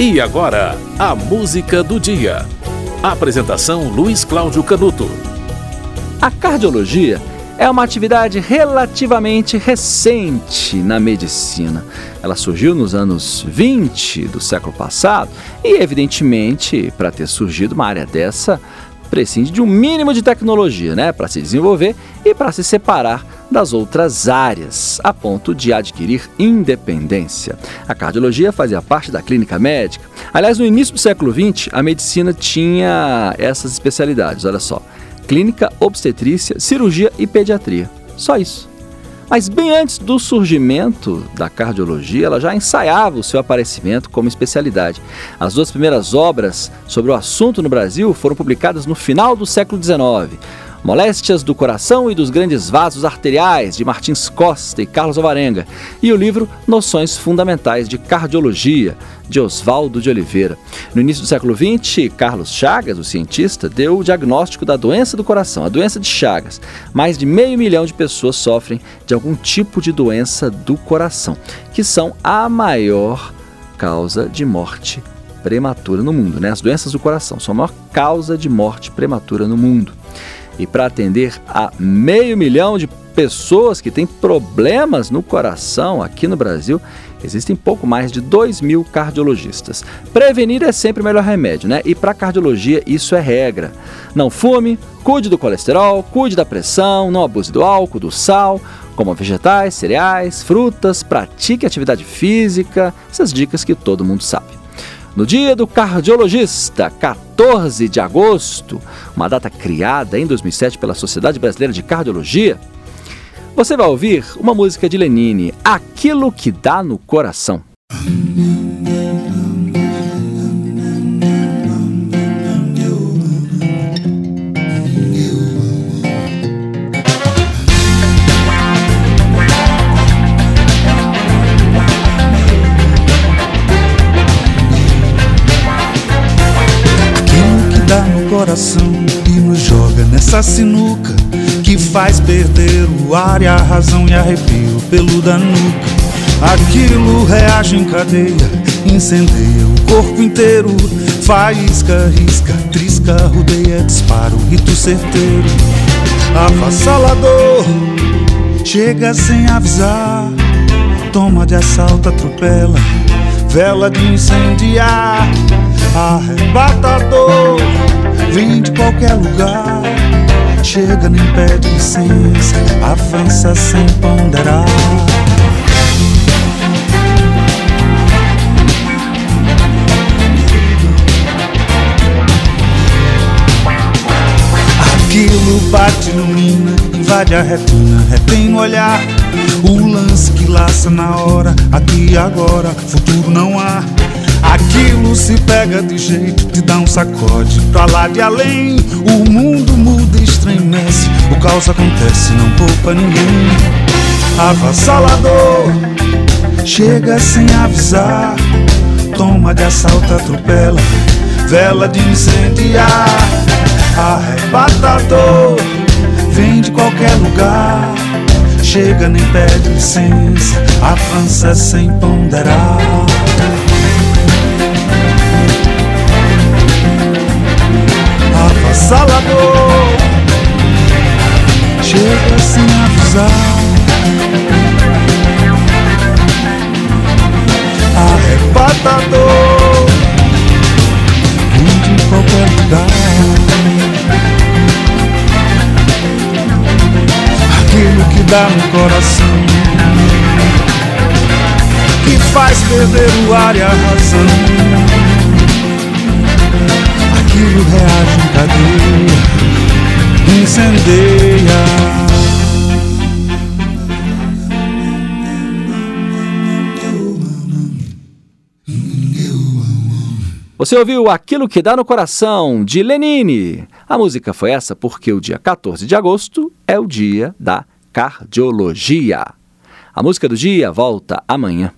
E agora, a música do dia. Apresentação Luiz Cláudio Canuto. A cardiologia é uma atividade relativamente recente na medicina. Ela surgiu nos anos 20 do século passado e, evidentemente, para ter surgido uma área dessa, prescinde de um mínimo de tecnologia, né, para se desenvolver e para se separar das outras áreas, a ponto de adquirir independência. A cardiologia fazia parte da clínica médica. Aliás, no início do século XX, a medicina tinha essas especialidades, olha só: clínica, obstetrícia, cirurgia e pediatria. Só isso. Mas bem antes do surgimento da cardiologia, ela já ensaiava o seu aparecimento como especialidade. As duas primeiras obras sobre o assunto no Brasil foram publicadas no final do século XIX. Moléstias do Coração e dos Grandes Vasos Arteriais, de Martins Costa e Carlos Alvarenga, e o livro Noções Fundamentais de Cardiologia, de Oswaldo de Oliveira. No início do século XX, Carlos Chagas, o cientista, deu o diagnóstico da doença do coração, a doença de Chagas. Mais de meio milhão de pessoas sofrem de algum tipo de doença do coração, que são a maior causa de morte prematura no mundo. Né? As doenças do coração são a maior causa de morte prematura no mundo e para atender a meio milhão de pessoas que têm problemas no coração aqui no Brasil, existem pouco mais de 2 mil cardiologistas. Prevenir é sempre o melhor remédio, né? E para cardiologia isso é regra. Não fume, cuide do colesterol, cuide da pressão, não abuse do álcool, do sal, coma vegetais, cereais, frutas, pratique atividade física, essas dicas que todo mundo sabe. No dia do cardiologista, 14 de agosto, uma data criada em 2007 pela Sociedade Brasileira de Cardiologia, você vai ouvir uma música de Lenine, Aquilo que dá no coração. Coração e nos joga nessa sinuca que faz perder o ar e a razão e arrepio pelo da nuca. Aquilo reage em cadeia, incendeia o corpo inteiro, faísca, risca, trisca, rodeia, dispara o rito certeiro. Avassalador, chega sem avisar, toma de assalto, atropela, vela de incendiar, arrebatador vem de qualquer lugar. Chega, nem pede licença, avança sem ponderar. Aquilo bate, ilumina, invade a retina, retém no olhar. O lance que laça na hora, aqui e agora, futuro não se pega de jeito, te dá um sacode pra lá de além. O mundo muda, estremece, o caos acontece, não poupa ninguém. Avassalador, chega sem avisar, toma de assalto, atropela, vela de incendiar. Arrebatador, vem de qualquer lugar. Chega, nem pede licença, avança sem ponderar. Avassalador Chega sem avisar. Arrebatador. Vim de qualquer lugar. Aquilo que dá no coração. Que faz perder o ar e a razão Você ouviu Aquilo que Dá no Coração, de Lenine. A música foi essa porque o dia 14 de agosto é o dia da cardiologia. A música do dia volta amanhã.